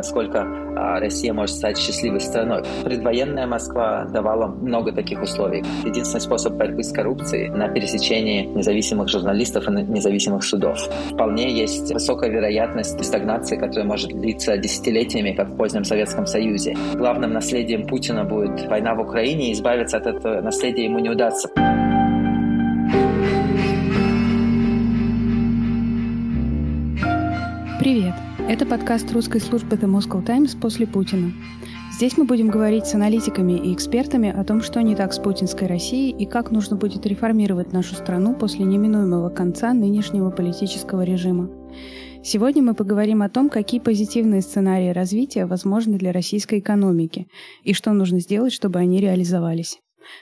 насколько а, Россия может стать счастливой страной. Предвоенная Москва давала много таких условий. Единственный способ борьбы с коррупцией на пересечении независимых журналистов и независимых судов. Вполне есть высокая вероятность стагнации, которая может длиться десятилетиями, как в позднем Советском Союзе. Главным наследием Путина будет война в Украине, и избавиться от этого наследия ему не удастся. Привет! Это подкаст русской службы The Moscow Times после Путина. Здесь мы будем говорить с аналитиками и экспертами о том, что не так с путинской Россией и как нужно будет реформировать нашу страну после неминуемого конца нынешнего политического режима. Сегодня мы поговорим о том, какие позитивные сценарии развития возможны для российской экономики и что нужно сделать, чтобы они реализовались.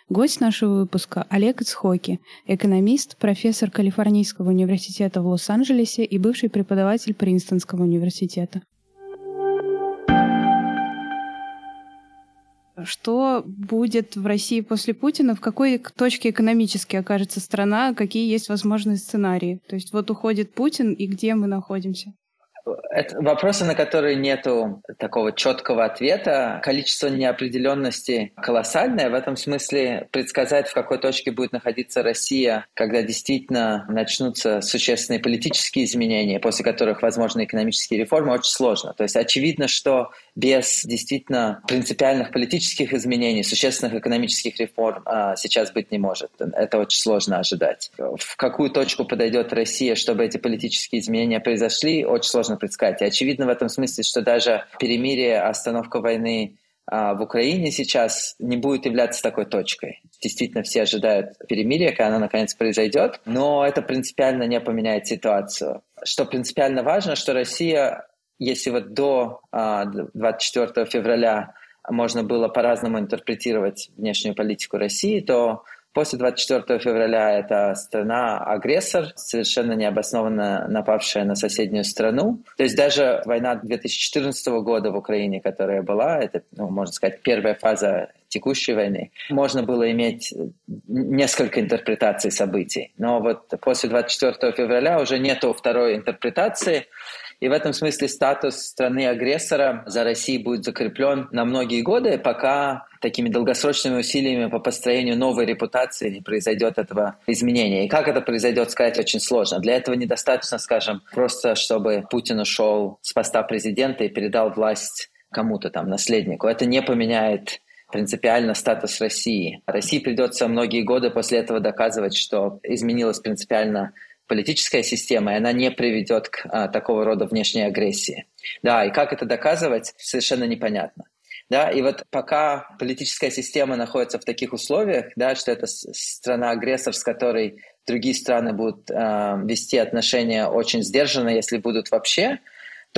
Гость нашего выпуска Олег Ицхоки, экономист, профессор Калифорнийского университета в Лос-Анджелесе и бывший преподаватель Принстонского университета. Что будет в России после Путина? В какой точке экономически окажется страна? Какие есть возможные сценарии? То есть вот уходит Путин, и где мы находимся? Это вопросы, на которые нету такого четкого ответа. Количество неопределенности колоссальное. В этом смысле предсказать, в какой точке будет находиться Россия, когда действительно начнутся существенные политические изменения, после которых возможны экономические реформы, очень сложно. То есть очевидно, что без действительно принципиальных политических изменений, существенных экономических реформ а, сейчас быть не может. Это очень сложно ожидать. В какую точку подойдет Россия, чтобы эти политические изменения произошли, очень сложно предсказать. И очевидно в этом смысле, что даже перемирие, остановка войны а, в Украине сейчас не будет являться такой точкой. Действительно, все ожидают перемирия, когда оно наконец произойдет, но это принципиально не поменяет ситуацию. Что принципиально важно, что Россия если вот до 24 а, февраля можно было по-разному интерпретировать внешнюю политику России, то после 24 февраля это страна-агрессор, совершенно необоснованно напавшая на соседнюю страну. То есть даже война 2014 года в Украине, которая была, это, ну, можно сказать, первая фаза текущей войны, можно было иметь несколько интерпретаций событий. Но вот после 24 февраля уже нету второй интерпретации, и в этом смысле статус страны-агрессора за Россией будет закреплен на многие годы, пока такими долгосрочными усилиями по построению новой репутации не произойдет этого изменения. И как это произойдет, сказать очень сложно. Для этого недостаточно, скажем, просто чтобы Путин ушел с поста президента и передал власть кому-то там, наследнику. Это не поменяет принципиально статус России. России придется многие годы после этого доказывать, что изменилась принципиально политическая система, и она не приведет к а, такого рода внешней агрессии. Да, и как это доказывать, совершенно непонятно. Да, и вот пока политическая система находится в таких условиях, да, что это страна-агрессор, с которой другие страны будут э, вести отношения очень сдержанно, если будут вообще,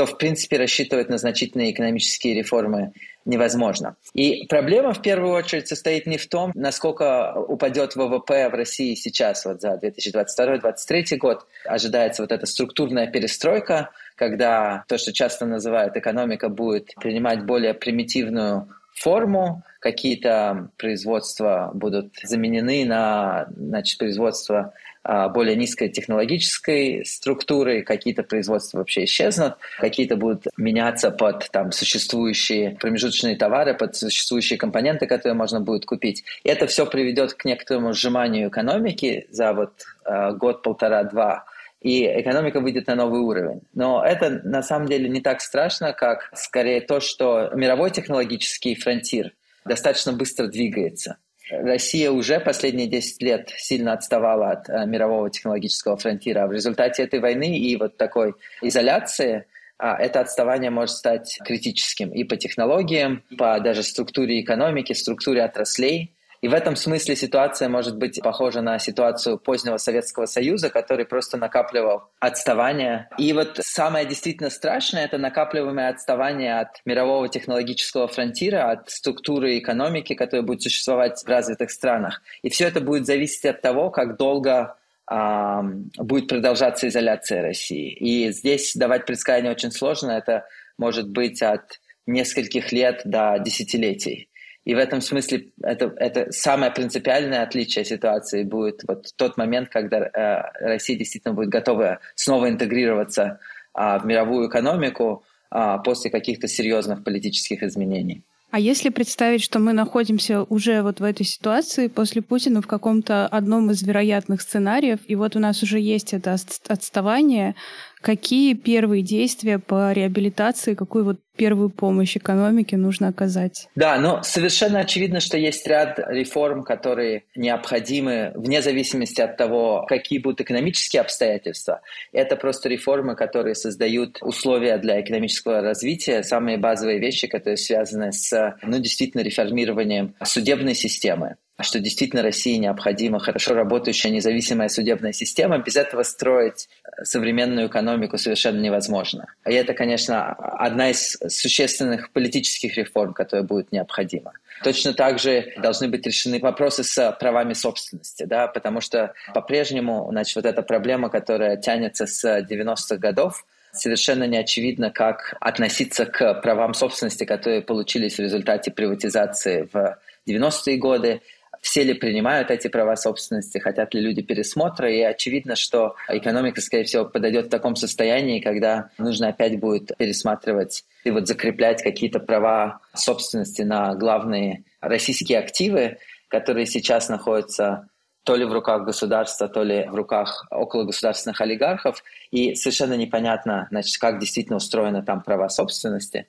то, в принципе, рассчитывать на значительные экономические реформы невозможно. И проблема в первую очередь состоит не в том, насколько упадет ВВП в России сейчас, вот за 2022-2023 год. Ожидается вот эта структурная перестройка, когда то, что часто называют экономика, будет принимать более примитивную форму, какие-то производства будут заменены на значит, производство более низкой технологической структуры, какие-то производства вообще исчезнут, какие-то будут меняться под там, существующие промежуточные товары, под существующие компоненты, которые можно будет купить. И это все приведет к некоторому сжиманию экономики за вот а, год, полтора, два и экономика выйдет на новый уровень. Но это на самом деле не так страшно, как скорее то, что мировой технологический фронтир достаточно быстро двигается. Россия уже последние 10 лет сильно отставала от э, мирового технологического фронтира. В результате этой войны и вот такой изоляции а, это отставание может стать критическим и по технологиям, по даже структуре экономики, структуре отраслей. И в этом смысле ситуация может быть похожа на ситуацию позднего Советского Союза, который просто накапливал отставание. И вот самое действительно страшное — это накапливаемое отставание от мирового технологического фронтира, от структуры экономики, которая будет существовать в развитых странах. И все это будет зависеть от того, как долго э, будет продолжаться изоляция России. И здесь давать предсказания очень сложно. Это может быть от нескольких лет до десятилетий. И в этом смысле это, это самое принципиальное отличие ситуации будет вот тот момент, когда э, Россия действительно будет готова снова интегрироваться э, в мировую экономику, а, после каких-то серьезных политических изменений. А если представить, что мы находимся уже вот в этой ситуации после Путина в каком-то одном из вероятных сценариев, и вот у нас уже есть это отставание, какие первые действия по реабилитации, какую вот первую помощь экономике нужно оказать? Да, но совершенно очевидно, что есть ряд реформ, которые необходимы вне зависимости от того, какие будут экономические обстоятельства. Это просто реформы, которые создают условия для экономического развития, самые базовые вещи, которые связаны с, ну, действительно, реформированием судебной системы что действительно России необходима хорошо работающая независимая судебная система. Без этого строить современную экономику совершенно невозможно. И это, конечно, одна из существенных политических реформ, которая будет необходима. Точно так же должны быть решены вопросы с правами собственности, да, потому что по-прежнему, значит, вот эта проблема, которая тянется с 90-х годов, совершенно не очевидно, как относиться к правам собственности, которые получились в результате приватизации в 90-е годы, все ли принимают эти права собственности, хотят ли люди пересмотра, и очевидно, что экономика, скорее всего, подойдет в таком состоянии, когда нужно опять будет пересматривать и вот закреплять какие-то права собственности на главные российские активы, которые сейчас находятся то ли в руках государства, то ли в руках около государственных олигархов, и совершенно непонятно, значит, как действительно устроены там права собственности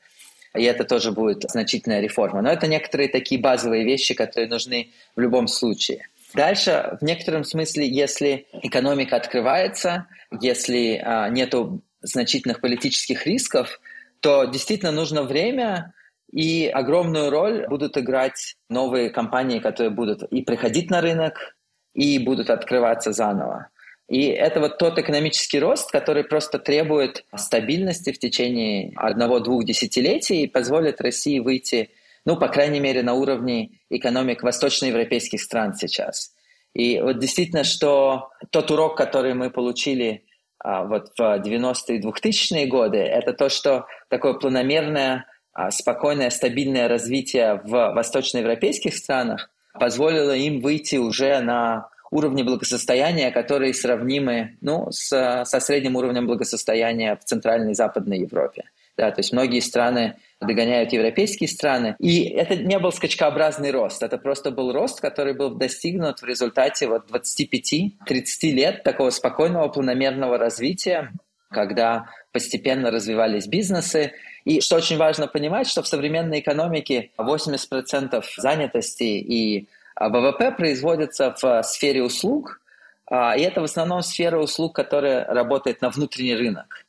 и это тоже будет значительная реформа. Но это некоторые такие базовые вещи, которые нужны в любом случае. Дальше, в некотором смысле, если экономика открывается, если а, нету значительных политических рисков, то действительно нужно время, и огромную роль будут играть новые компании, которые будут и приходить на рынок, и будут открываться заново. И это вот тот экономический рост, который просто требует стабильности в течение одного-двух десятилетий и позволит России выйти, ну, по крайней мере, на уровне экономик восточноевропейских стран сейчас. И вот действительно, что тот урок, который мы получили а, вот в 90-е и 2000-е годы, это то, что такое планомерное, а, спокойное, стабильное развитие в восточноевропейских странах позволило им выйти уже на уровни благосостояния, которые сравнимы ну, с, со средним уровнем благосостояния в Центральной и Западной Европе. Да, то есть многие страны догоняют европейские страны. И это не был скачкообразный рост, это просто был рост, который был достигнут в результате вот 25-30 лет такого спокойного планомерного развития, когда постепенно развивались бизнесы. И что очень важно понимать, что в современной экономике 80% занятости и ВВП производится в сфере услуг, а, и это в основном сфера услуг, которая работает на внутренний рынок.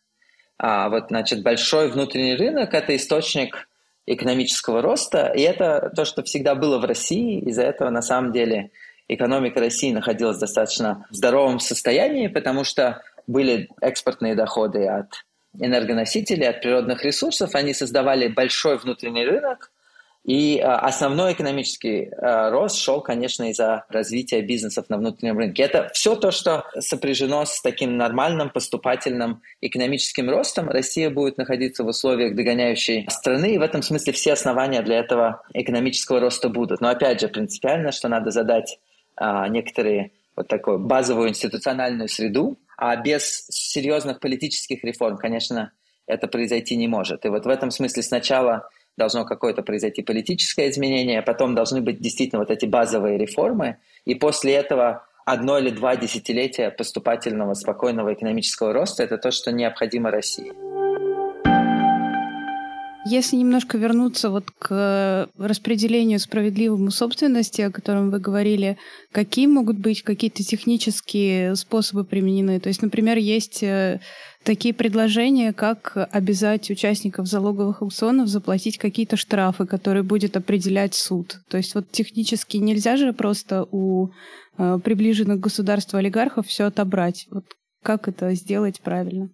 А вот, значит, большой внутренний рынок – это источник экономического роста, и это то, что всегда было в России. Из-за этого, на самом деле, экономика России находилась в достаточно здоровом состоянии, потому что были экспортные доходы от энергоносителей, от природных ресурсов, они создавали большой внутренний рынок, и а, основной экономический а, рост шел, конечно, из-за развития бизнесов на внутреннем рынке. Это все то, что сопряжено с таким нормальным поступательным экономическим ростом. Россия будет находиться в условиях догоняющей страны, и в этом смысле все основания для этого экономического роста будут. Но опять же, принципиально, что надо задать а, некоторые вот такую базовую институциональную среду, а без серьезных политических реформ, конечно, это произойти не может. И вот в этом смысле сначала должно какое-то произойти политическое изменение, потом должны быть действительно вот эти базовые реформы, и после этого одно или два десятилетия поступательного спокойного экономического роста – это то, что необходимо России. Если немножко вернуться вот к распределению справедливому собственности, о котором вы говорили, какие могут быть какие-то технические способы применены? То есть, например, есть э, такие предложения, как обязать участников залоговых аукционов заплатить какие-то штрафы, которые будет определять суд. То есть вот технически нельзя же просто у э, приближенных к олигархов все отобрать. Вот как это сделать правильно?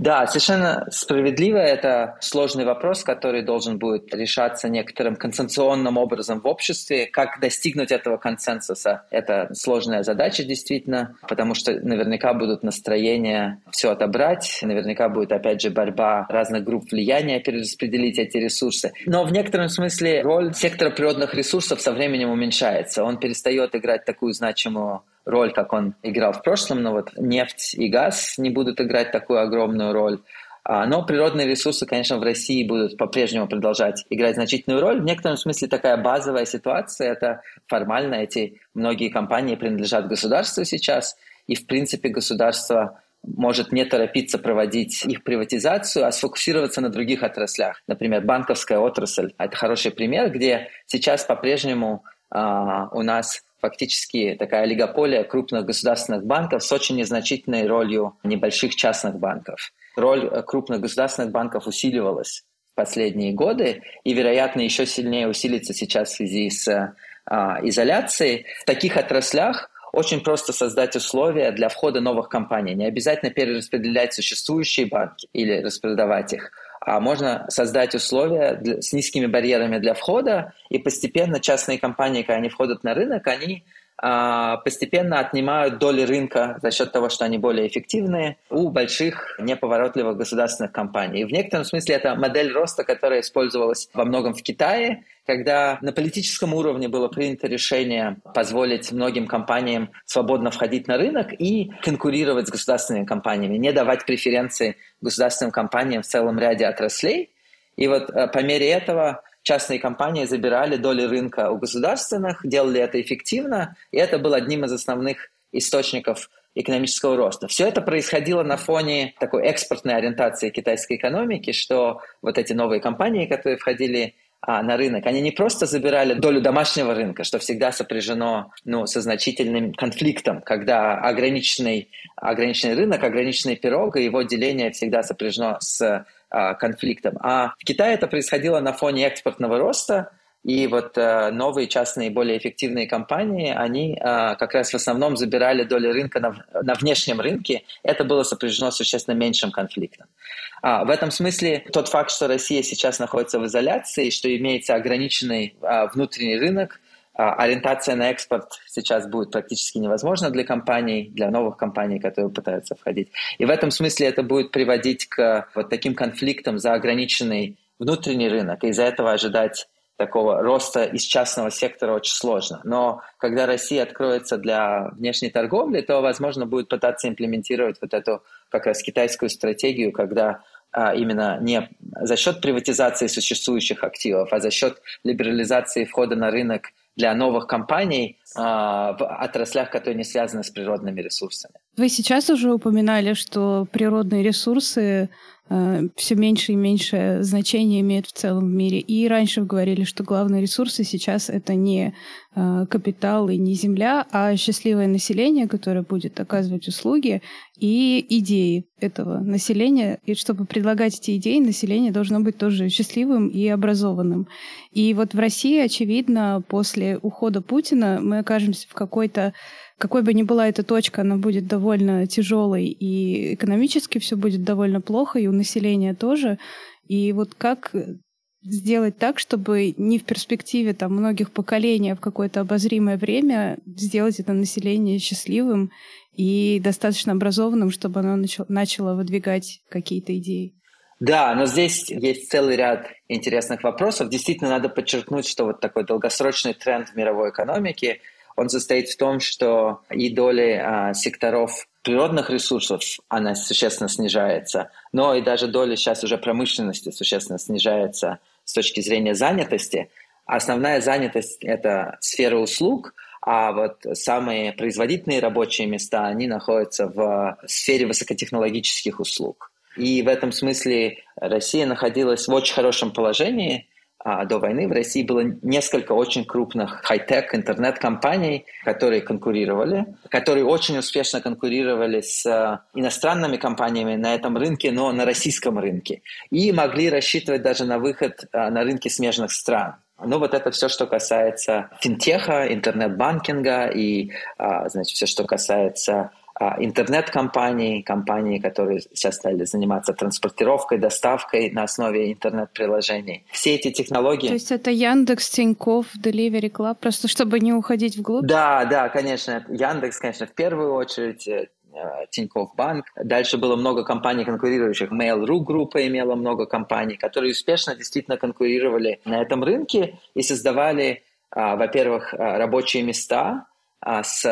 Да, совершенно справедливо. Это сложный вопрос, который должен будет решаться некоторым консенсуальным образом в обществе. Как достигнуть этого консенсуса? Это сложная задача действительно, потому что наверняка будут настроения все отобрать, наверняка будет опять же борьба разных групп влияния перераспределить эти ресурсы. Но в некотором смысле роль сектора природных ресурсов со временем уменьшается. Он перестает играть такую значимую роль, как он играл в прошлом, но вот нефть и газ не будут играть такую огромную роль. А, но природные ресурсы, конечно, в России будут по-прежнему продолжать играть значительную роль. В некотором смысле такая базовая ситуация – это формально эти многие компании принадлежат государству сейчас, и, в принципе, государство может не торопиться проводить их приватизацию, а сфокусироваться на других отраслях. Например, банковская отрасль – это хороший пример, где сейчас по-прежнему а, у нас фактически такая олигополия крупных государственных банков с очень незначительной ролью небольших частных банков. Роль э, крупных государственных банков усиливалась в последние годы и, вероятно, еще сильнее усилится сейчас в связи с а, изоляцией. В таких отраслях очень просто создать условия для входа новых компаний. Не обязательно перераспределять существующие банки или распродавать их, а можно создать условия для, с низкими барьерами для входа, и постепенно частные компании, когда они входят на рынок, они а, постепенно отнимают доли рынка за счет того, что они более эффективные у больших неповоротливых государственных компаний. И в некотором смысле это модель роста, которая использовалась во многом в Китае, когда на политическом уровне было принято решение позволить многим компаниям свободно входить на рынок и конкурировать с государственными компаниями, не давать преференции государственным компаниям в целом ряде отраслей. И вот э, по мере этого частные компании забирали доли рынка у государственных, делали это эффективно, и это был одним из основных источников экономического роста. Все это происходило на фоне такой экспортной ориентации китайской экономики, что вот эти новые компании, которые входили а, на рынок, они не просто забирали долю домашнего рынка, что всегда сопряжено ну, со значительным конфликтом, когда ограниченный, ограниченный рынок, ограниченный пирог, и его деление всегда сопряжено с а, конфликтом. А в Китае это происходило на фоне экспортного роста, и вот э, новые частные, более эффективные компании, они э, как раз в основном забирали доли рынка на, на внешнем рынке. Это было сопряжено с существенно меньшим конфликтом. А, в этом смысле тот факт, что Россия сейчас находится в изоляции, что имеется ограниченный э, внутренний рынок, а, ориентация на экспорт сейчас будет практически невозможна для компаний, для новых компаний, которые пытаются входить. И в этом смысле это будет приводить к вот таким конфликтам за ограниченный внутренний рынок. И из-за этого ожидать такого роста из частного сектора очень сложно. Но когда Россия откроется для внешней торговли, то, возможно, будет пытаться имплементировать вот эту как раз китайскую стратегию, когда а, именно не за счет приватизации существующих активов, а за счет либерализации входа на рынок для новых компаний а, в отраслях, которые не связаны с природными ресурсами. Вы сейчас уже упоминали, что природные ресурсы все меньше и меньше значения имеют в целом в мире. И раньше говорили, что главные ресурсы сейчас это не э, капитал и не земля, а счастливое население, которое будет оказывать услуги и идеи этого населения. И чтобы предлагать эти идеи, население должно быть тоже счастливым и образованным. И вот в России, очевидно, после ухода Путина мы окажемся в какой-то какой бы ни была эта точка, она будет довольно тяжелой, и экономически все будет довольно плохо, и у населения тоже. И вот как сделать так, чтобы не в перспективе там, многих поколений, а в какое-то обозримое время сделать это население счастливым и достаточно образованным, чтобы оно начало, выдвигать какие-то идеи. Да, но здесь есть целый ряд интересных вопросов. Действительно, надо подчеркнуть, что вот такой долгосрочный тренд в мировой экономике, он состоит в том, что и доли а, секторов природных ресурсов, она существенно снижается, но и даже доля сейчас уже промышленности существенно снижается с точки зрения занятости. Основная занятость – это сфера услуг, а вот самые производительные рабочие места, они находятся в сфере высокотехнологических услуг. И в этом смысле Россия находилась в очень хорошем положении а, до войны. В России было несколько очень крупных хай-тек интернет-компаний, которые конкурировали, которые очень успешно конкурировали с а, иностранными компаниями на этом рынке, но на российском рынке. И могли рассчитывать даже на выход а, на рынки смежных стран. Ну, вот это все, что касается финтеха, интернет-банкинга и, значит, все, что касается а, интернет-компании, компании, которые сейчас стали заниматься транспортировкой, доставкой на основе интернет-приложений. Все эти технологии... То есть это Яндекс, Тинькофф, Delivery Club, просто чтобы не уходить вглубь? Да, да, конечно. Яндекс, конечно, в первую очередь, э, Тинькофф Банк. Дальше было много компаний конкурирующих. Mail.ru группа имела много компаний, которые успешно действительно конкурировали на этом рынке и создавали, а, во-первых, а, рабочие места, а, с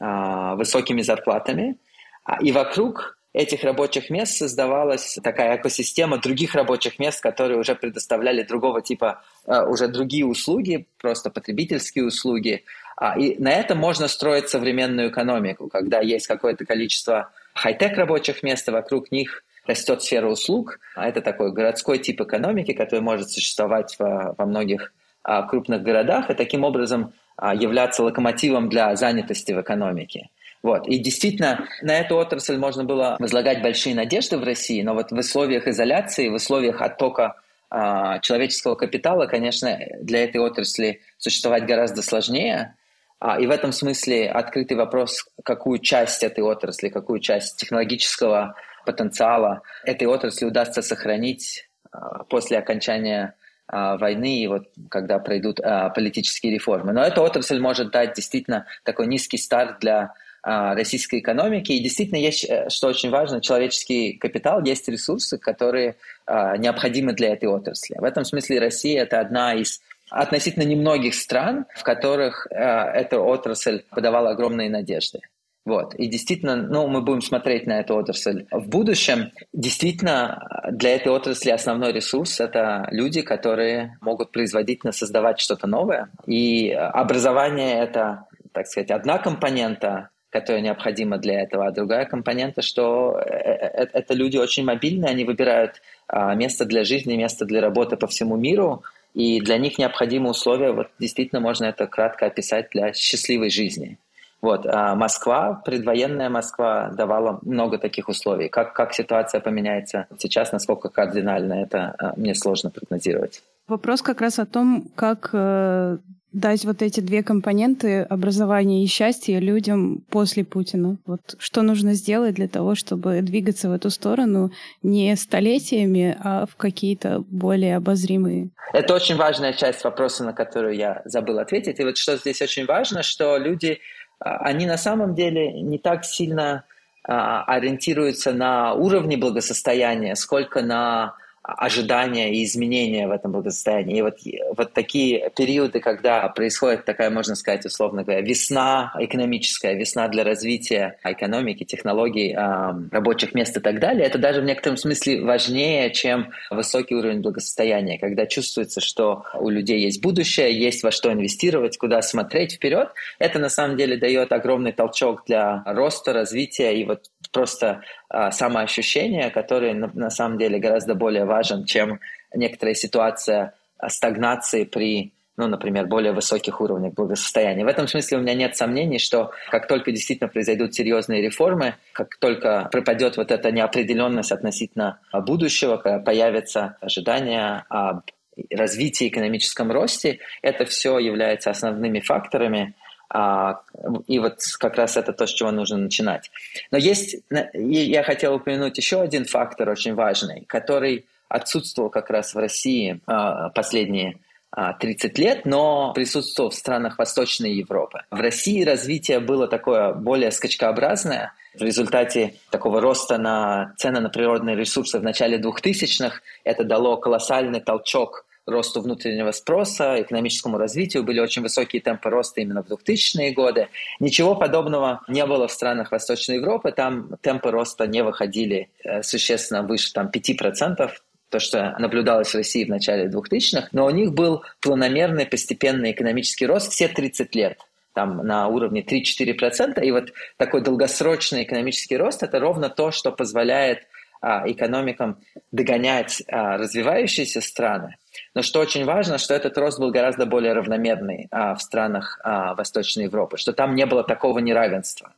а, высокими зарплатами, а, и вокруг этих рабочих мест создавалась такая экосистема других рабочих мест, которые уже предоставляли другого типа, уже другие услуги, просто потребительские услуги. А, и на этом можно строить современную экономику, когда есть какое-то количество хай-тек рабочих мест, и вокруг них растет сфера услуг. А это такой городской тип экономики, который может существовать во, во многих а, крупных городах и таким образом а, являться локомотивом для занятости в экономике. Вот. И действительно, на эту отрасль можно было возлагать большие надежды в России, но вот в условиях изоляции, в условиях оттока а, человеческого капитала, конечно, для этой отрасли существовать гораздо сложнее. А, и в этом смысле открытый вопрос, какую часть этой отрасли, какую часть технологического потенциала этой отрасли удастся сохранить а, после окончания а, войны и вот когда пройдут а, политические реформы. Но эта отрасль может дать действительно такой низкий старт для российской экономики. И действительно есть, э, что очень важно, человеческий капитал, есть ресурсы, которые необходимы для этой отрасли. В этом смысле Россия – это одна из относительно немногих стран, в которых эта отрасль подавала огромные надежды. Вот. И действительно, ну, мы будем смотреть на эту отрасль в будущем. Действительно, для этой отрасли основной ресурс – это люди, которые могут производительно создавать что-то новое. И образование – это, так сказать, одна компонента, которая необходима для этого, а другая компонента, что э, э, это люди очень мобильные, они выбирают а, место для жизни, место для работы по всему миру, и для них необходимы условия, вот действительно можно это кратко описать, для счастливой жизни. Вот. А Москва, предвоенная Москва давала много таких условий. Как, как ситуация поменяется сейчас, насколько кардинально, это а, мне сложно прогнозировать. Вопрос как раз о том, как э, дать вот эти две компоненты образования и счастья людям после Путина. Вот что нужно сделать для того, чтобы двигаться в эту сторону не столетиями, а в какие-то более обозримые. Это очень важная часть вопроса, на которую я забыл ответить. И вот что здесь очень важно, что люди они на самом деле не так сильно а, ориентируются на уровне благосостояния, сколько на ожидания и изменения в этом благосостоянии. И вот, вот такие периоды, когда происходит такая, можно сказать, условно говоря, весна экономическая, весна для развития экономики, технологий, рабочих мест и так далее, это даже в некотором смысле важнее, чем высокий уровень благосостояния, когда чувствуется, что у людей есть будущее, есть во что инвестировать, куда смотреть вперед. Это на самом деле дает огромный толчок для роста, развития и вот просто а, самоощущение, которое на, на самом деле гораздо более важен, чем некоторая ситуация а, стагнации при ну, например, более высоких уровнях благосостояния. В этом смысле у меня нет сомнений, что как только действительно произойдут серьезные реформы, как только пропадет вот эта неопределенность относительно будущего, когда появятся ожидания об развитии, экономическом росте, это все является основными факторами, и вот как раз это то, с чего нужно начинать. Но есть, я хотел упомянуть еще один фактор очень важный, который отсутствовал как раз в России а, последние 30 а, лет, но присутствовал в странах Восточной Европы. В России развитие было такое более скачкообразное. В результате такого роста на цены на природные ресурсы в начале 2000-х это дало колоссальный толчок росту внутреннего спроса, экономическому развитию, были очень высокие темпы роста именно в 2000-е годы. Ничего подобного не было в странах Восточной Европы, там темпы роста не выходили э, существенно выше там, 5%, то, что наблюдалось в России в начале 2000-х, но у них был планомерный постепенный экономический рост все 30 лет там на уровне 3-4%, и вот такой долгосрочный экономический рост – это ровно то, что позволяет экономикам догонять а, развивающиеся страны. Но что очень важно, что этот рост был гораздо более равномерный а, в странах а, Восточной Европы, что там не было такого неравенства.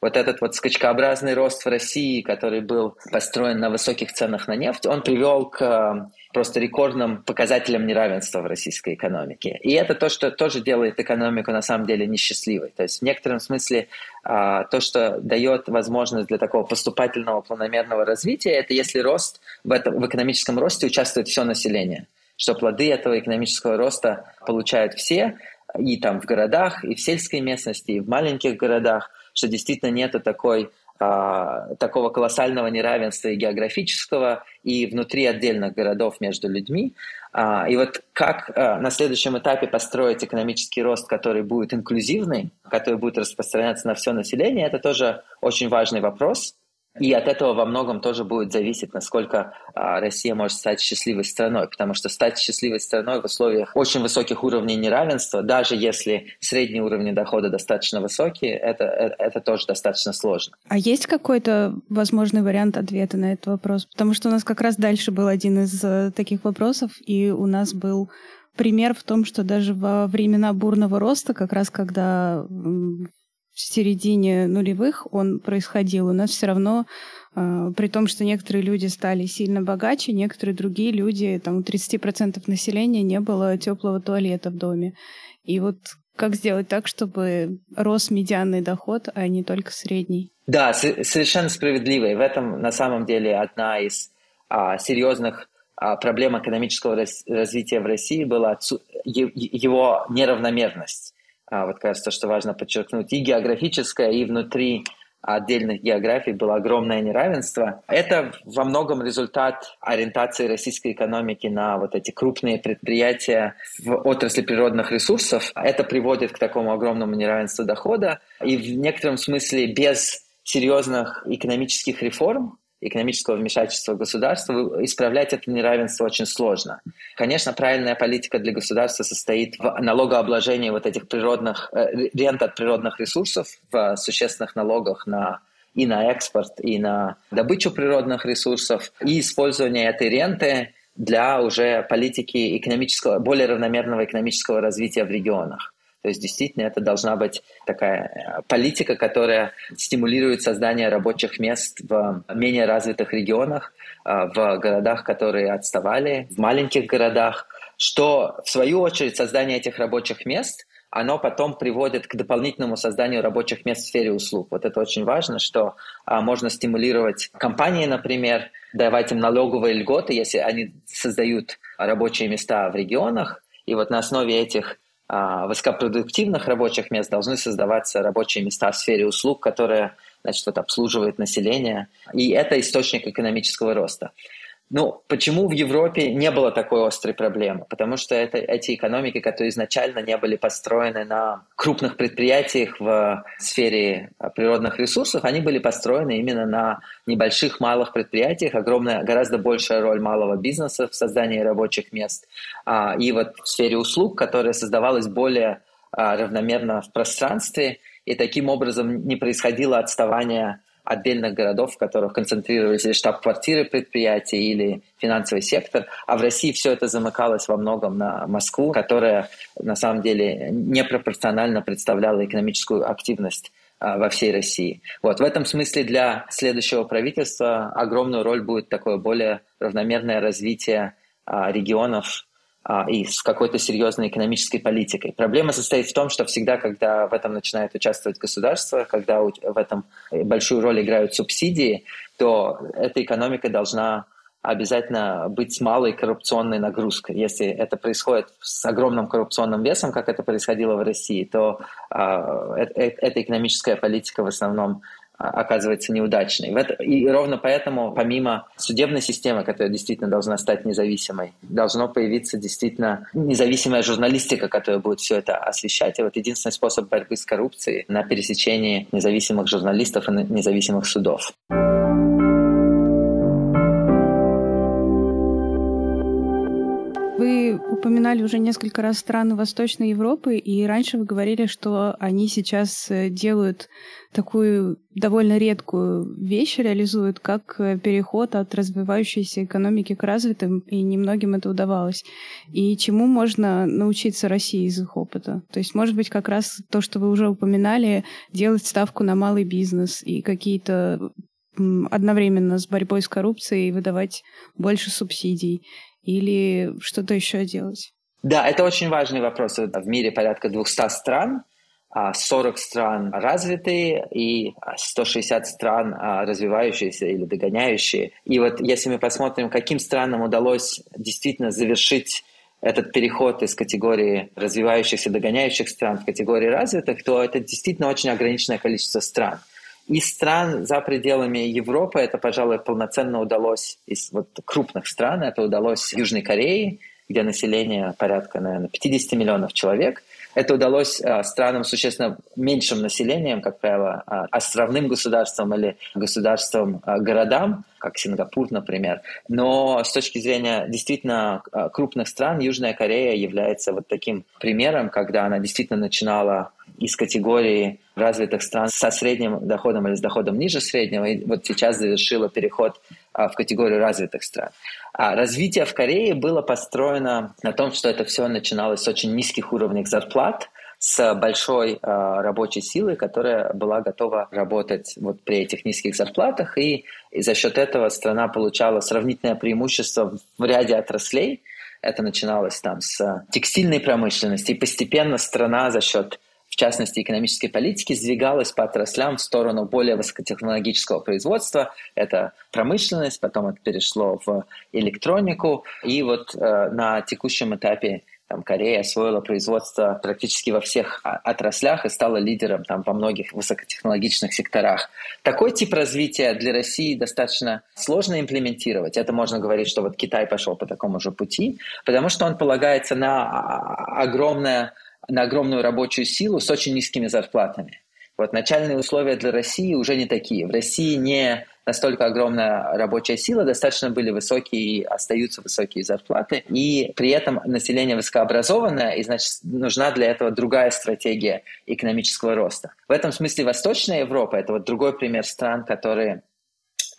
Вот этот вот скачкообразный рост в России, который был построен на высоких ценах на нефть, он привел к а, просто рекордным показателям неравенства в российской экономике. И это то, что тоже делает экономику на самом деле несчастливой. То есть в некотором смысле а, то, что дает возможность для такого поступательного планомерного развития, это если рост в, этом, в экономическом росте участвует все население что плоды этого экономического роста получают все, и там в городах, и в сельской местности, и в маленьких городах, что действительно нет такой, а, такого колоссального неравенства и географического, и внутри отдельных городов между людьми. А, и вот как а, на следующем этапе построить экономический рост, который будет инклюзивный, который будет распространяться на все население, это тоже очень важный вопрос. И от этого во многом тоже будет зависеть, насколько а, Россия может стать счастливой страной, потому что стать счастливой страной в условиях очень высоких уровней неравенства, даже если средние уровни дохода достаточно высокие, это, это, это тоже достаточно сложно. А есть какой-то возможный вариант ответа на этот вопрос? Потому что у нас как раз дальше был один из э, таких вопросов, и у нас был пример в том, что даже во времена бурного роста, как раз когда середине нулевых он происходил, у нас все равно, э, при том, что некоторые люди стали сильно богаче, некоторые другие люди, там у 30% населения не было теплого туалета в доме. И вот как сделать так, чтобы рос медианный доход, а не только средний? Да, совершенно справедливо. И в этом на самом деле одна из а, серьезных а, проблем экономического раз, развития в России была его неравномерность. А, вот кажется, что важно подчеркнуть, и географическое, и внутри отдельных географий было огромное неравенство. Это во многом результат ориентации российской экономики на вот эти крупные предприятия в отрасли природных ресурсов. Это приводит к такому огромному неравенству дохода. И в некотором смысле без серьезных экономических реформ экономического вмешательства государства, исправлять это неравенство очень сложно. Конечно, правильная политика для государства состоит в налогообложении вот этих природных, э, рент от природных ресурсов, в существенных налогах на и на экспорт, и на добычу природных ресурсов, и использование этой ренты для уже политики экономического, более равномерного экономического развития в регионах. То есть действительно это должна быть такая э, политика, которая стимулирует создание рабочих мест в менее развитых регионах, э, в городах, которые отставали, в маленьких городах, что в свою очередь создание этих рабочих мест оно потом приводит к дополнительному созданию рабочих мест в сфере услуг. Вот это очень важно, что а, можно стимулировать компании, например, давать им налоговые льготы, если они создают рабочие места в регионах, и вот на основе этих высокопродуктивных рабочих мест должны создаваться рабочие места в сфере услуг, которые значит, вот, обслуживают население. И это источник экономического роста. Ну, почему в Европе не было такой острой проблемы? Потому что это эти экономики, которые изначально не были построены на крупных предприятиях в сфере а, природных ресурсов, они были построены именно на небольших малых предприятиях, огромная, гораздо большая роль малого бизнеса в создании рабочих мест. А, и вот в сфере услуг, которая создавалась более а, равномерно в пространстве, и таким образом не происходило отставание отдельных городов, в которых концентрировались штаб-квартиры предприятий, или финансовый сектор. А в России все это замыкалось во многом на Москву, которая на самом деле непропорционально представляла экономическую активность а, во всей России. Вот в этом смысле для следующего правительства огромную роль будет такое более равномерное развитие а, регионов и с какой-то серьезной экономической политикой. Проблема состоит в том, что всегда, когда в этом начинает участвовать государство, когда в этом большую роль играют субсидии, то эта экономика должна обязательно быть с малой коррупционной нагрузкой. Если это происходит с огромным коррупционным весом, как это происходило в России, то э, э, эта экономическая политика в основном оказывается неудачной. И ровно поэтому, помимо судебной системы, которая действительно должна стать независимой, должно появиться действительно независимая журналистика, которая будет все это освещать. И вот единственный способ борьбы с коррупцией на пересечении независимых журналистов и независимых судов. Вы упоминали уже несколько раз страны Восточной Европы, и раньше вы говорили, что они сейчас э, делают такую довольно редкую вещь, реализуют, как э, переход от развивающейся экономики к развитым, и немногим это удавалось. И чему можно научиться России из их опыта? То есть, может быть, как раз то, что вы уже упоминали, делать ставку на малый бизнес и какие-то одновременно с борьбой с коррупцией выдавать больше субсидий или что-то еще делать? Да, это очень важный вопрос. В мире порядка 200 стран, 40 а стран развитые и 160 стран а, развивающиеся или догоняющие. И вот если мы посмотрим, каким странам удалось действительно завершить этот переход из категории развивающихся, догоняющих стран в категорию развитых, то это действительно очень ограниченное количество стран. Из стран за пределами Европы это, пожалуй, полноценно удалось, из вот крупных стран это удалось Южной Корее, где население порядка, наверное, 50 миллионов человек. Это удалось а, странам существенно меньшим населением, как правило, а, островным государствам или государствам, а, как Сингапур, например. Но с точки зрения действительно крупных стран, Южная Корея является вот таким примером, когда она действительно начинала из категории развитых стран со средним доходом или с доходом ниже среднего, и вот сейчас завершила переход в категорию развитых стран. А развитие в Корее было построено на том, что это все начиналось с очень низких уровней зарплат, с большой э, рабочей силой, которая была готова работать вот при этих низких зарплатах, и, и за счет этого страна получала сравнительное преимущество в ряде отраслей. Это начиналось там с текстильной промышленности, и постепенно страна за счет частности экономической политики, сдвигалась по отраслям в сторону более высокотехнологического производства. Это промышленность, потом это перешло в электронику. И вот э, на текущем этапе там, Корея освоила производство практически во всех отраслях и стала лидером там, во многих высокотехнологичных секторах. Такой тип развития для России достаточно сложно имплементировать. Это можно говорить, что вот Китай пошел по такому же пути, потому что он полагается на огромное на огромную рабочую силу с очень низкими зарплатами. Вот начальные условия для России уже не такие. В России не настолько огромная рабочая сила, достаточно были высокие и остаются высокие зарплаты. И при этом население высокообразованное, и значит нужна для этого другая стратегия экономического роста. В этом смысле Восточная Европа – это вот другой пример стран, которые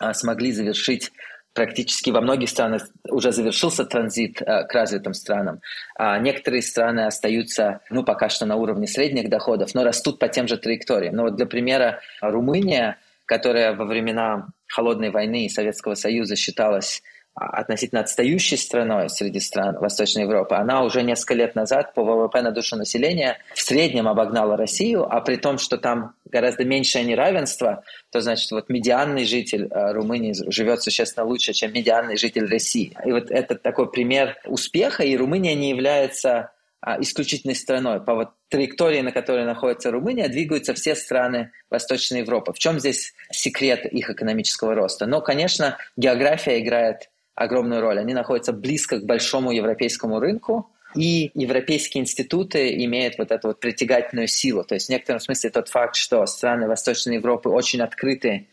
а, смогли завершить практически во многих странах уже завершился транзит э, к развитым странам. А некоторые страны остаются, ну, пока что на уровне средних доходов, но растут по тем же траекториям. Ну, вот для примера, Румыния, которая во времена Холодной войны и Советского Союза считалась относительно отстающей страной среди стран Восточной Европы, она уже несколько лет назад по ВВП на душу населения в среднем обогнала Россию, а при том, что там гораздо меньшее неравенство, то значит вот медианный житель э, Румынии живет существенно лучше, чем медианный житель России. И вот это такой пример успеха, и Румыния не является а, исключительной страной. По вот траектории, на которой находится Румыния, двигаются все страны Восточной Европы. В чем здесь секрет их экономического роста? Но, конечно, география играет огромную роль. Они находятся близко к большому европейскому рынку, и европейские институты имеют вот эту вот притягательную силу. То есть в некотором смысле тот факт, что страны Восточной Европы очень открыты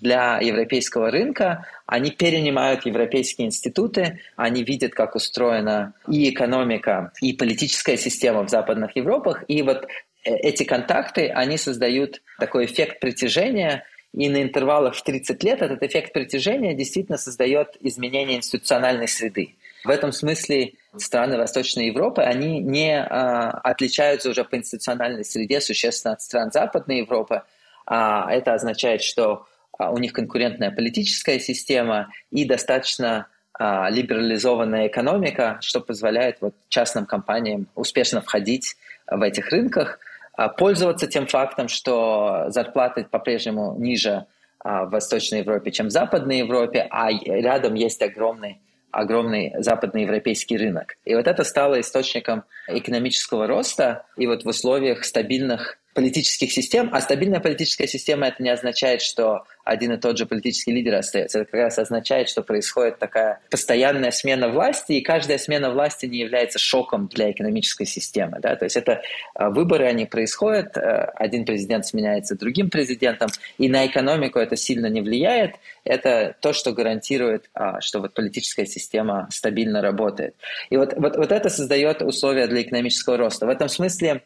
для европейского рынка, они перенимают европейские институты, они видят, как устроена и экономика, и политическая система в Западных Европах, и вот э, эти контакты, они создают такой эффект притяжения, и на интервалах в 30 лет этот эффект притяжения действительно создает изменение институциональной среды. В этом смысле страны Восточной Европы, они не а, отличаются уже по институциональной среде существенно от стран Западной Европы. А, это означает, что а, у них конкурентная политическая система и достаточно а, либерализованная экономика, что позволяет вот, частным компаниям успешно входить в этих рынках – пользоваться тем фактом, что зарплаты по-прежнему ниже а, в Восточной Европе, чем в Западной Европе, а рядом есть огромный огромный западноевропейский рынок. И вот это стало источником экономического роста. И вот в условиях стабильных политических систем, а стабильная политическая система это не означает, что один и тот же политический лидер остается. Это как раз означает, что происходит такая постоянная смена власти, и каждая смена власти не является шоком для экономической системы. Да? То есть это а, выборы, они происходят, а, один президент сменяется другим президентом, и на экономику это сильно не влияет. Это то, что гарантирует, а, что вот политическая система стабильно работает. И вот, вот, вот это создает условия для экономического роста. В этом смысле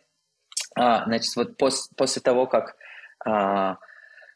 а, значит, вот пос, после того, как а,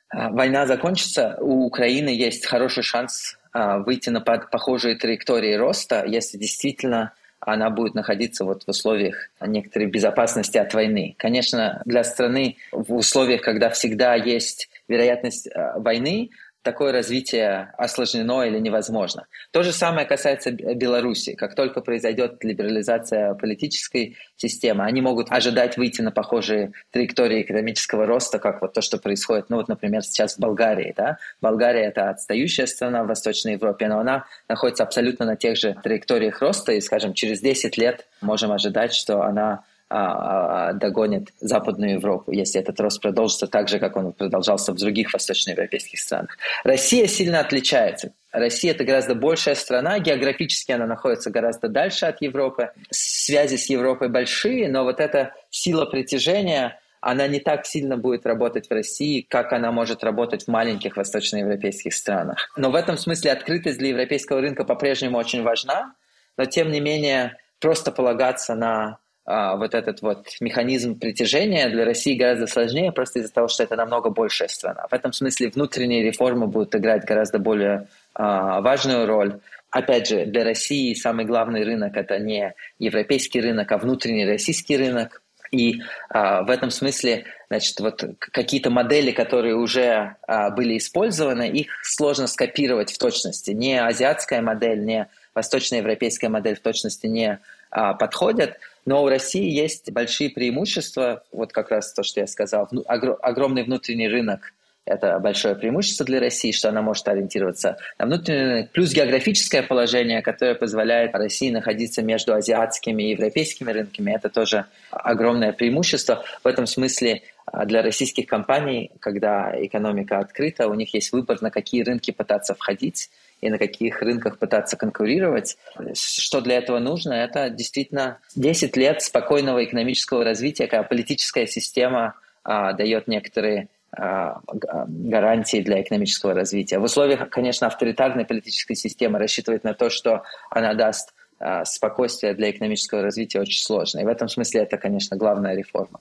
а, война закончится, у Украины есть хороший шанс а, выйти на похожие траектории роста, если действительно она будет находиться вот в условиях некоторой безопасности от войны. Конечно, для страны в условиях, когда всегда есть вероятность а, войны, такое развитие осложнено или невозможно. То же самое касается Беларуси. Как только произойдет либерализация политической системы, они могут ожидать выйти на похожие траектории экономического роста, как вот то, что происходит, ну вот, например, сейчас в Болгарии. Да? Болгария — это отстающая страна в Восточной Европе, но она находится абсолютно на тех же траекториях роста, и, скажем, через 10 лет можем ожидать, что она догонит Западную Европу, если этот рост продолжится так же, как он продолжался в других восточноевропейских странах. Россия сильно отличается. Россия – это гораздо большая страна, географически она находится гораздо дальше от Европы, связи с Европой большие, но вот эта сила притяжения, она не так сильно будет работать в России, как она может работать в маленьких восточноевропейских странах. Но в этом смысле открытость для европейского рынка по-прежнему очень важна, но тем не менее просто полагаться на а, вот этот вот механизм притяжения для России гораздо сложнее, просто из-за того, что это намного большая страна. В этом смысле внутренние реформы будут играть гораздо более а, важную роль. Опять же, для России самый главный рынок это не европейский рынок, а внутренний российский рынок. И а, в этом смысле, значит, вот какие-то модели, которые уже а, были использованы, их сложно скопировать в точности. Не азиатская модель, не восточноевропейская модель в точности не а, подходят. Но у России есть большие преимущества, вот как раз то, что я сказал, огромный внутренний рынок – это большое преимущество для России, что она может ориентироваться на внутренний рынок, плюс географическое положение, которое позволяет России находиться между азиатскими и европейскими рынками. Это тоже огромное преимущество. В этом смысле а, для российских компаний, когда экономика открыта, у них есть выбор, на какие рынки пытаться входить и на каких рынках пытаться конкурировать. Что для этого нужно? Это действительно 10 лет спокойного экономического развития, когда политическая система а, дает некоторые а, гарантии для экономического развития. В условиях, конечно, авторитарной политической системы рассчитывать на то, что она даст а, спокойствие для экономического развития очень сложно. И в этом смысле это, конечно, главная реформа.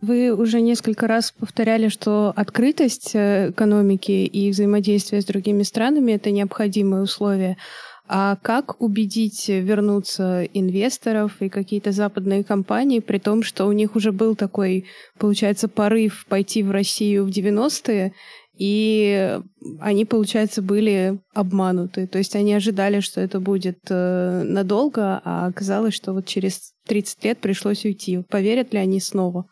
Вы уже несколько раз повторяли, что открытость э, экономики и взаимодействие с другими странами — это необходимые условия. А как убедить вернуться инвесторов и какие-то западные компании, при том, что у них уже был такой, получается, порыв пойти в Россию в 90-е, и они, получается, были обмануты. То есть они ожидали, что это будет э, надолго, а оказалось, что вот через 30 лет пришлось уйти. Поверят ли они снова?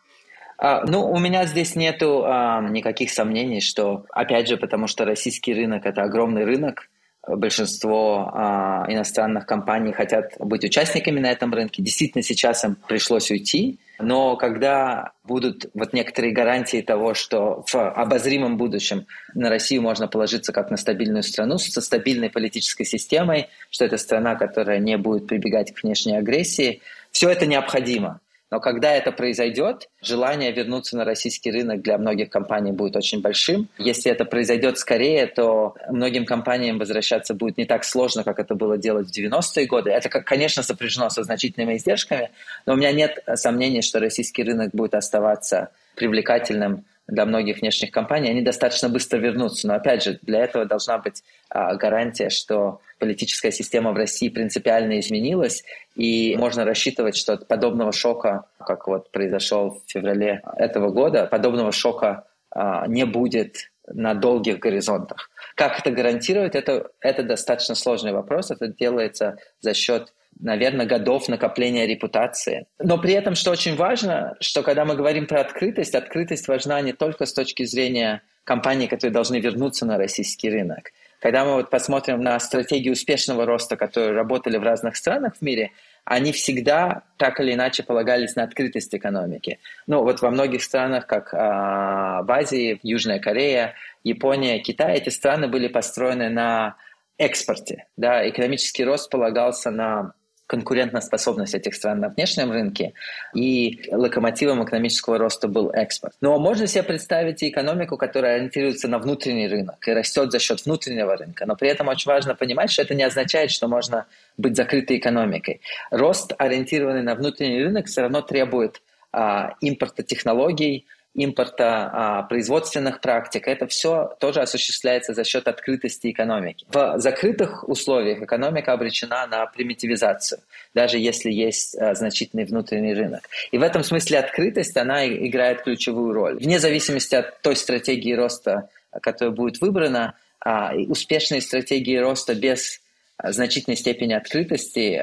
А, ну, у меня здесь нету а, никаких сомнений, что, опять же, потому что российский рынок это огромный рынок, большинство а, иностранных компаний хотят быть участниками на этом рынке. Действительно, сейчас им пришлось уйти, но когда будут вот некоторые гарантии того, что в обозримом будущем на Россию можно положиться как на стабильную страну со стабильной политической системой, что это страна, которая не будет прибегать к внешней агрессии, все это необходимо. Но когда это произойдет, желание вернуться на российский рынок для многих компаний будет очень большим. Если это произойдет скорее, то многим компаниям возвращаться будет не так сложно, как это было делать в 90-е годы. Это, конечно, сопряжено со значительными издержками, но у меня нет сомнений, что российский рынок будет оставаться привлекательным для многих внешних компаний, они достаточно быстро вернутся. Но опять же, для этого должна быть а, гарантия, что политическая система в России принципиально изменилась, и можно рассчитывать, что от подобного шока, как вот произошел в феврале этого года, подобного шока а, не будет на долгих горизонтах. Как это гарантировать, это, это достаточно сложный вопрос. Это делается за счет наверное, годов накопления репутации. Но при этом, что очень важно, что когда мы говорим про открытость, открытость важна не только с точки зрения компаний, которые должны вернуться на российский рынок. Когда мы вот посмотрим на стратегии успешного роста, которые работали в разных странах в мире, они всегда так или иначе полагались на открытость экономики. Ну вот во многих странах, как а, в Азии, Южная Корея, Япония, Китай, эти страны были построены на экспорте. Да? Экономический рост полагался на конкурентоспособность этих стран на внешнем рынке, и локомотивом экономического роста был экспорт. Но можно себе представить и экономику, которая ориентируется на внутренний рынок и растет за счет внутреннего рынка. Но при этом очень важно понимать, что это не означает, что можно быть закрытой экономикой. Рост, ориентированный на внутренний рынок, все равно требует а, импорта технологий, импорта а, производственных практик. Это все тоже осуществляется за счет открытости экономики. В закрытых условиях экономика обречена на примитивизацию, даже если есть а, значительный внутренний рынок. И в этом смысле открытость, она играет ключевую роль. Вне зависимости от той стратегии роста, которая будет выбрана, а, успешные стратегии роста без значительной степени открытости,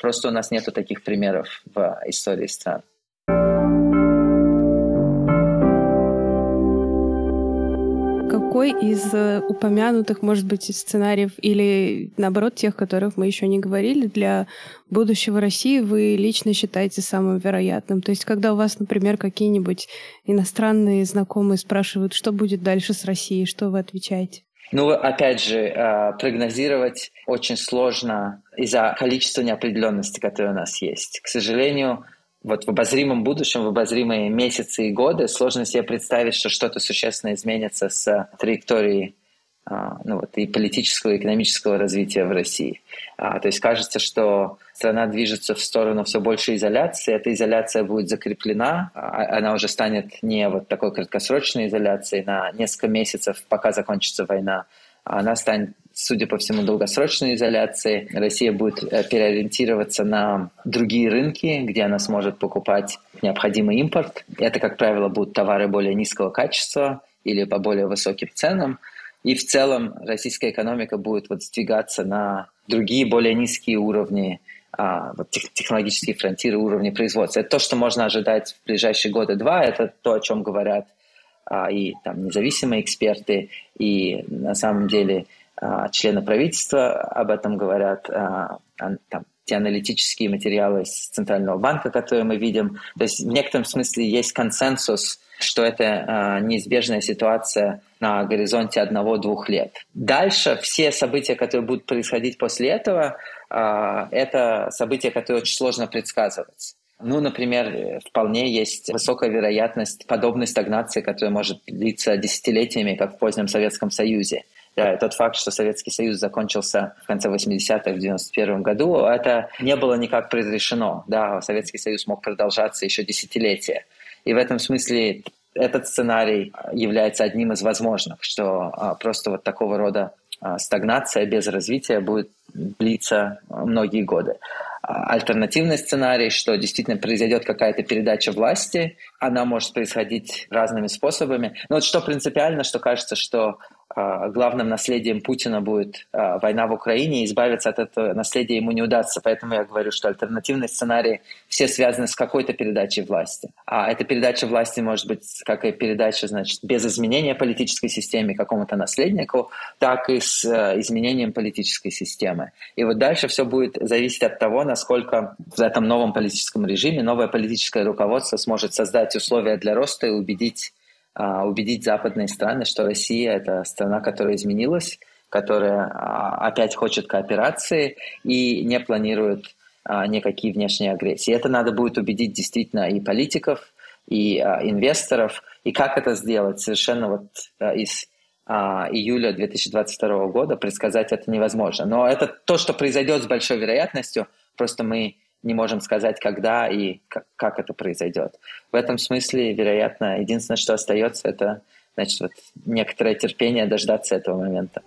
просто у нас нету таких примеров в истории стран. Какой из э, упомянутых, может быть, сценариев или, наоборот, тех, которых мы еще не говорили, для будущего России вы лично считаете самым вероятным? То есть, когда у вас, например, какие-нибудь иностранные знакомые спрашивают, что будет дальше с Россией, что вы отвечаете? Ну, опять же, э, прогнозировать очень сложно из-за количества неопределенности, которое у нас есть. К сожалению, вот в обозримом будущем, в обозримые месяцы и годы сложно себе представить, что что-то существенно изменится с траекторией а, ну вот, и политического, и экономического развития в России. А, то есть кажется, что страна движется в сторону все большей изоляции, эта изоляция будет закреплена, а, она уже станет не вот такой краткосрочной изоляцией на несколько месяцев, пока закончится война, она станет судя по всему, долгосрочной изоляции. Россия будет э, переориентироваться на другие рынки, где она сможет покупать необходимый импорт. Это, как правило, будут товары более низкого качества или по более высоким ценам. И в целом российская экономика будет вот сдвигаться на другие более низкие уровни а, технологические фронтиры уровня производства. Это то, что можно ожидать в ближайшие годы два. Это то, о чем говорят а, и там, независимые эксперты, и на самом деле члены правительства об этом говорят, а, там, те аналитические материалы с Центрального банка, которые мы видим. То есть в некотором смысле есть консенсус, что это а, неизбежная ситуация на горизонте одного-двух лет. Дальше все события, которые будут происходить после этого, это события, которые очень сложно предсказывать. Ну, например, вполне есть высокая вероятность подобной стагнации, которая может длиться десятилетиями, как в позднем Советском Союзе. Да, тот факт, что Советский Союз закончился в конце 80-х, в 91 году, это не было никак предрешено. Да, Советский Союз мог продолжаться еще десятилетия. И в этом смысле этот сценарий является одним из возможных, что а, просто вот такого рода а, стагнация без развития будет длиться многие годы. А, альтернативный сценарий, что действительно произойдет какая-то передача власти, она может происходить разными способами. Но вот что принципиально, что кажется, что главным наследием Путина будет а, война в Украине, и избавиться от этого наследия ему не удастся. Поэтому я говорю, что альтернативные сценарии все связаны с какой-то передачей власти. А эта передача власти может быть как и передача, значит, без изменения политической системы какому-то наследнику, так и с э, изменением политической системы. И вот дальше все будет зависеть от того, насколько в этом новом политическом режиме новое политическое руководство сможет создать условия для роста и убедить а, убедить западные страны, что Россия – это страна, которая изменилась, которая а, опять хочет кооперации и не планирует а, никакие внешние агрессии. Это надо будет убедить действительно и политиков, и инвесторов. И как это сделать? Совершенно вот из июля 2022 года предсказать это невозможно. Но это то, что произойдет с большой вероятностью. Просто мы не можем сказать, когда и как, это произойдет. В этом смысле, вероятно, единственное, что остается, это значит, вот некоторое терпение дождаться этого момента.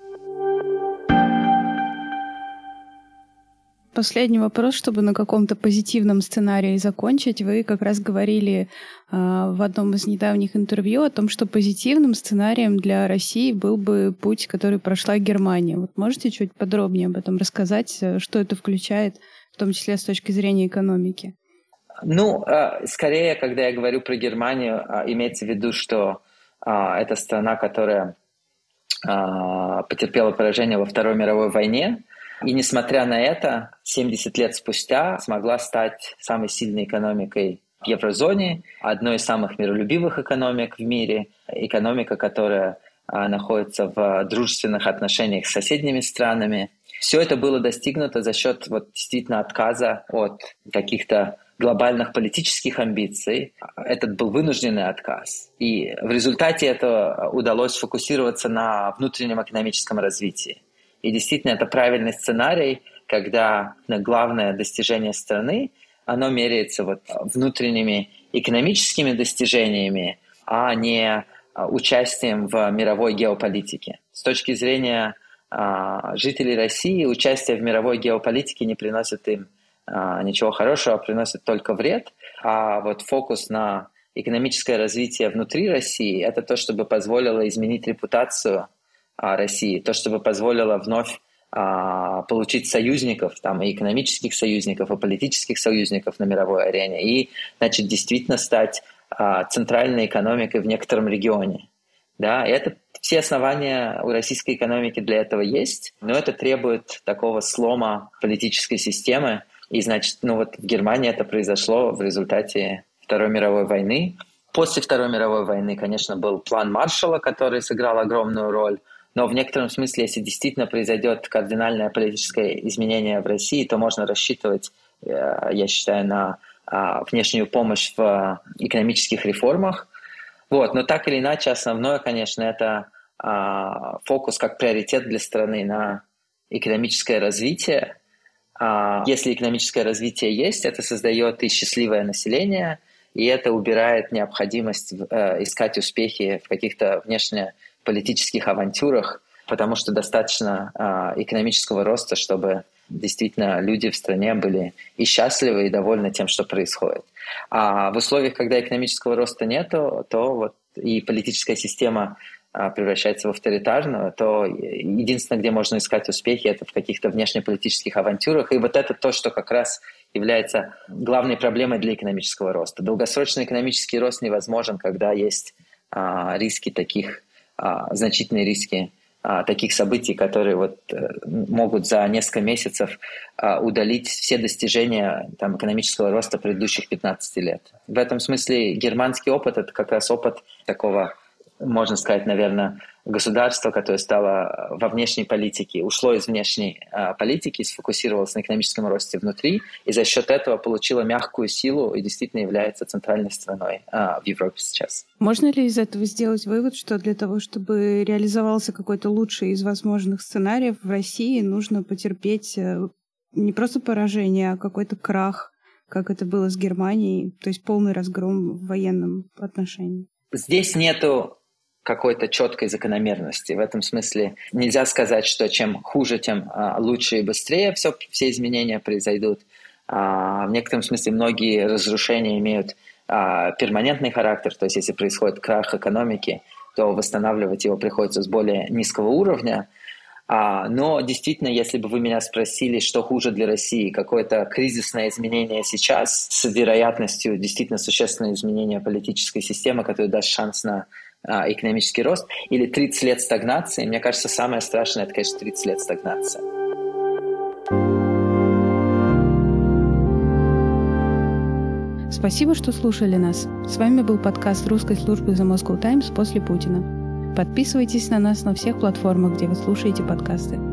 Последний вопрос, чтобы на каком-то позитивном сценарии закончить. Вы как раз говорили э, в одном из недавних интервью о том, что позитивным сценарием для России был бы путь, который прошла Германия. Вот можете чуть подробнее об этом рассказать, что это включает в том числе с точки зрения экономики? Ну, а, скорее, когда я говорю про Германию, а, имеется в виду, что а, это страна, которая потерпела поражение во Второй мировой войне, и несмотря на это, 70 лет спустя смогла стать самой сильной экономикой в еврозоне, одной из самых миролюбивых экономик в мире, экономика, которая находится в дружественных отношениях с соседними странами, все это было достигнуто за счет вот, действительно отказа от каких-то глобальных политических амбиций. Этот был вынужденный отказ. И в результате этого удалось сфокусироваться на внутреннем экономическом развитии. И действительно, это правильный сценарий, когда главное достижение страны, оно меряется вот внутренними экономическими достижениями, а не участием в мировой геополитике. С точки зрения жители России участие в мировой геополитике не приносит им а, ничего хорошего, а приносит только вред. А вот фокус на экономическое развитие внутри России – это то, чтобы позволило изменить репутацию а, России, то, чтобы позволило вновь получить союзников, там, и экономических союзников, и политических союзников на мировой арене, и, значит, действительно стать центральной экономикой в некотором регионе. Да, это все основания у российской экономики для этого есть, но это требует такого слома политической системы. И значит, ну вот в Германии это произошло в результате Второй мировой войны. После Второй мировой войны, конечно, был план Маршалла, который сыграл огромную роль. Но в некотором смысле, если действительно произойдет кардинальное политическое изменение в России, то можно рассчитывать, э, я считаю, на а, внешнюю помощь в экономических реформах. Вот. Но так или иначе, основное, конечно, это а, фокус как приоритет для страны на экономическое развитие. А, если экономическое развитие есть, это создает и счастливое население, и это убирает необходимость э, искать успехи в каких-то внешнеполитических авантюрах, потому что достаточно экономического роста, чтобы действительно люди в стране были и счастливы, и довольны тем, что происходит. А в условиях, когда экономического роста нету, то вот и политическая система а, превращается в авторитарную, то единственное, где можно искать успехи, это в каких-то внешнеполитических авантюрах. И вот это то, что как раз является главной проблемой для экономического роста. Долгосрочный экономический рост невозможен, когда есть а, риски таких, а, значительные риски таких событий, которые вот э, могут за несколько месяцев а, удалить все достижения там, экономического роста предыдущих 15 лет. В этом смысле германский опыт – это как раз опыт такого можно сказать, наверное, государство, которое стало во внешней политике, ушло из внешней э, политики, сфокусировалось на экономическом росте внутри, и за счет этого получило мягкую силу и действительно является центральной страной э, в Европе сейчас. Можно ли из этого сделать вывод, что для того, чтобы реализовался какой-то лучший из возможных сценариев в России, нужно потерпеть э, не просто поражение, а какой-то крах, как это было с Германией, то есть полный разгром в военном отношении? Здесь нету какой-то четкой закономерности. В этом смысле нельзя сказать, что чем хуже, тем а, лучше и быстрее все, все изменения произойдут. А, в некотором смысле многие разрушения имеют а, перманентный характер, то есть если происходит крах экономики, то восстанавливать его приходится с более низкого уровня. Но действительно, если бы вы меня спросили, что хуже для России, какое-то кризисное изменение сейчас с вероятностью действительно существенного изменения политической системы, которое даст шанс на экономический рост, или 30 лет стагнации. Мне кажется, самое страшное – это, конечно, 30 лет стагнации. Спасибо, что слушали нас. С вами был подкаст русской службы The Moscow Times после Путина. Подписывайтесь на нас на всех платформах, где вы слушаете подкасты.